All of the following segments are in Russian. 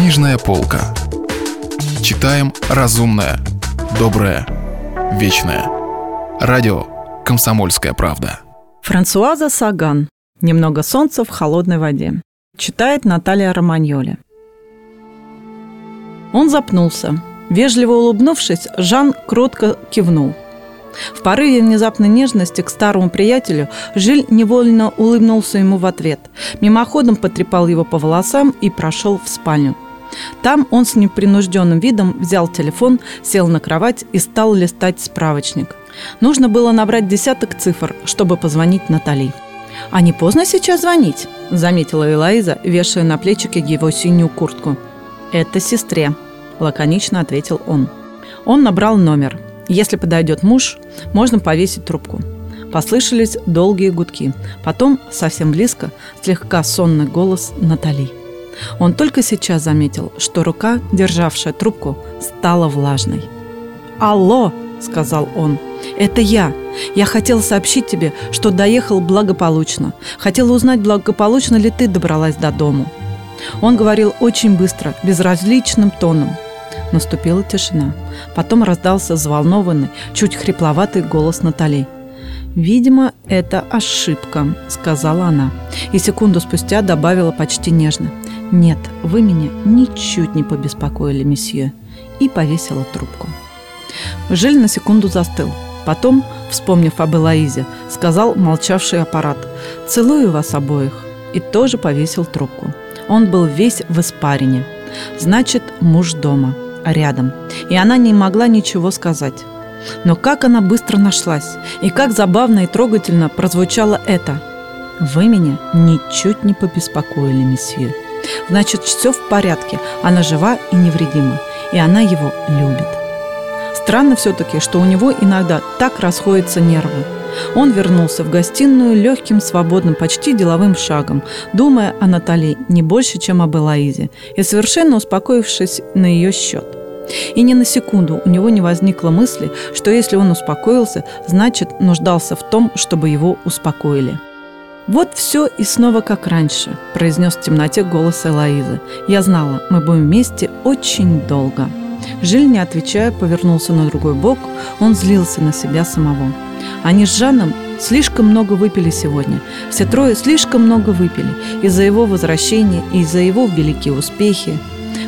Книжная полка. Читаем разумное, доброе, вечное. Радио «Комсомольская правда». Франсуаза Саган. «Немного солнца в холодной воде». Читает Наталья Романьоли. Он запнулся. Вежливо улыбнувшись, Жан кротко кивнул. В порыве внезапной нежности к старому приятелю Жиль невольно улыбнулся ему в ответ. Мимоходом потрепал его по волосам и прошел в спальню. Там он с непринужденным видом взял телефон, сел на кровать и стал листать справочник. Нужно было набрать десяток цифр, чтобы позвонить Натали. «А не поздно сейчас звонить?» – заметила Элайза, вешая на плечики его синюю куртку. «Это сестре», – лаконично ответил он. Он набрал номер – если подойдет муж, можно повесить трубку. Послышались долгие гудки. Потом, совсем близко, слегка сонный голос Натали. Он только сейчас заметил, что рука, державшая трубку, стала влажной. «Алло!» – сказал он. «Это я. Я хотел сообщить тебе, что доехал благополучно. Хотела узнать, благополучно ли ты добралась до дому». Он говорил очень быстро, безразличным тоном – Наступила тишина. Потом раздался взволнованный, чуть хрипловатый голос Натали. «Видимо, это ошибка», — сказала она. И секунду спустя добавила почти нежно. «Нет, вы меня ничуть не побеспокоили, месье». И повесила трубку. Жиль на секунду застыл. Потом, вспомнив об Элоизе, сказал молчавший аппарат «Целую вас обоих» и тоже повесил трубку. Он был весь в испарине. Значит, муж дома рядом, и она не могла ничего сказать. Но как она быстро нашлась, и как забавно и трогательно прозвучало это. «Вы меня ничуть не побеспокоили, месье». Значит, все в порядке, она жива и невредима, и она его любит. Странно все-таки, что у него иногда так расходятся нервы. Он вернулся в гостиную легким, свободным, почти деловым шагом, думая о Натали не больше, чем об Элоизе, и совершенно успокоившись на ее счет. И ни на секунду у него не возникло мысли, что если он успокоился, значит, нуждался в том, чтобы его успокоили. «Вот все и снова как раньше», – произнес в темноте голос Элоизы. «Я знала, мы будем вместе очень долго». Жиль, не отвечая, повернулся на другой бок. Он злился на себя самого. Они с Жаном слишком много выпили сегодня. Все трое слишком много выпили. Из-за его возвращения и из-за его великие успехи.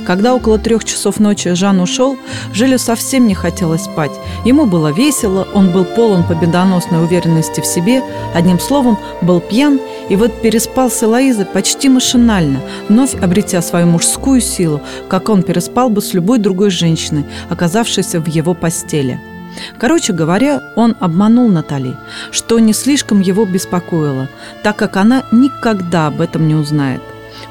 Когда около трех часов ночи Жан ушел, Жилю совсем не хотелось спать. Ему было весело, он был полон победоносной уверенности в себе, одним словом, был пьян, и вот переспал с Элоизой почти машинально, вновь обретя свою мужскую силу, как он переспал бы с любой другой женщиной, оказавшейся в его постели. Короче говоря, он обманул Натали, что не слишком его беспокоило, так как она никогда об этом не узнает.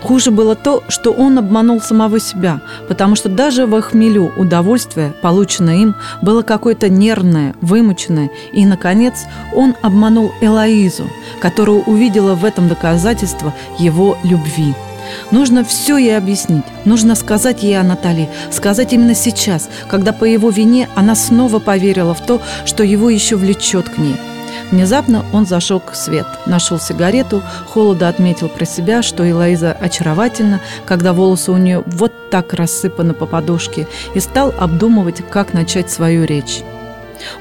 Хуже было то, что он обманул самого себя, потому что даже в хмелю удовольствие, полученное им, было какое-то нервное, вымученное, и, наконец, он обманул Элоизу, которая увидела в этом доказательство его любви. Нужно все ей объяснить. Нужно сказать ей о Натали. Сказать именно сейчас, когда по его вине она снова поверила в то, что его еще влечет к ней. Внезапно он зашел к свет, нашел сигарету, холодо отметил про себя, что Элоиза очаровательна, когда волосы у нее вот так рассыпаны по подушке, и стал обдумывать, как начать свою речь.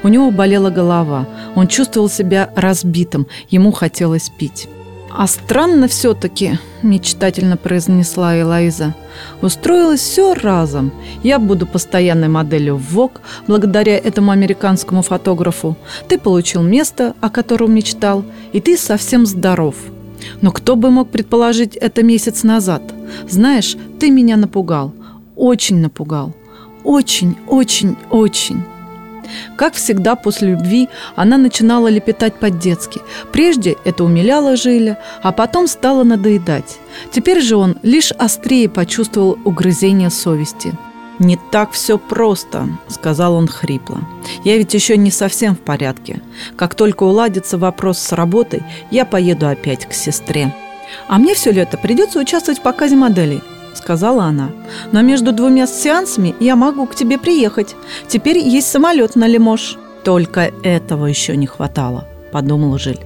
У него болела голова, он чувствовал себя разбитым, ему хотелось пить. «А странно все-таки», – мечтательно произнесла Элайза. «Устроилось все разом. Я буду постоянной моделью в ВОК благодаря этому американскому фотографу. Ты получил место, о котором мечтал, и ты совсем здоров. Но кто бы мог предположить это месяц назад? Знаешь, ты меня напугал. Очень напугал. Очень, очень, очень». Как всегда после любви она начинала лепетать по-детски. Прежде это умиляло Жиля, а потом стало надоедать. Теперь же он лишь острее почувствовал угрызение совести. «Не так все просто», — сказал он хрипло. «Я ведь еще не совсем в порядке. Как только уладится вопрос с работой, я поеду опять к сестре. А мне все лето придется участвовать в показе моделей. – сказала она. «Но между двумя сеансами я могу к тебе приехать. Теперь есть самолет на Лимош». «Только этого еще не хватало», – подумал Жиль.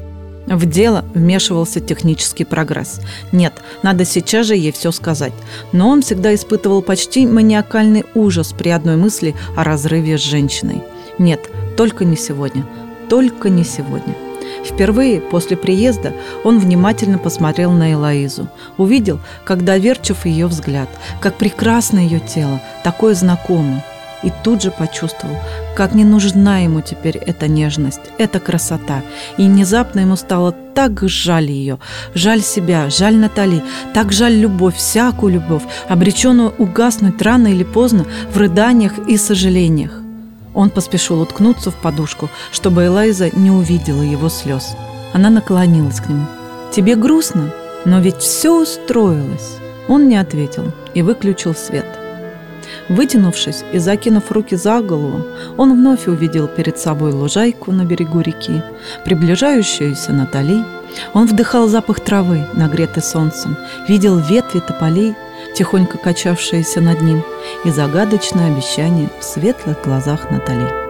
В дело вмешивался технический прогресс. Нет, надо сейчас же ей все сказать. Но он всегда испытывал почти маниакальный ужас при одной мысли о разрыве с женщиной. Нет, только не сегодня. Только не сегодня. Впервые после приезда он внимательно посмотрел на Элоизу. Увидел, как доверчив ее взгляд, как прекрасно ее тело, такое знакомое и тут же почувствовал, как не нужна ему теперь эта нежность, эта красота. И внезапно ему стало так жаль ее, жаль себя, жаль Натали, так жаль любовь, всякую любовь, обреченную угаснуть рано или поздно в рыданиях и сожалениях. Он поспешил уткнуться в подушку, чтобы Элайза не увидела его слез. Она наклонилась к нему. «Тебе грустно? Но ведь все устроилось!» Он не ответил и выключил свет – Вытянувшись и закинув руки за голову, он вновь увидел перед собой лужайку на берегу реки, приближающуюся Натали. Он вдыхал запах травы, нагретой солнцем, видел ветви тополей, тихонько качавшиеся над ним, и загадочное обещание в светлых глазах Натали.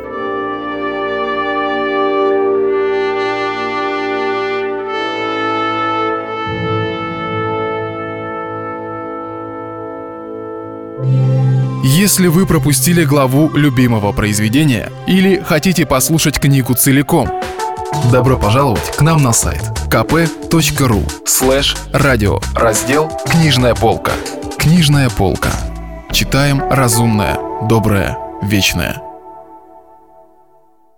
Если вы пропустили главу любимого произведения или хотите послушать книгу целиком, добро пожаловать к нам на сайт kp.ru слэш радио раздел «Книжная полка». Книжная полка. Читаем разумное, доброе, вечное.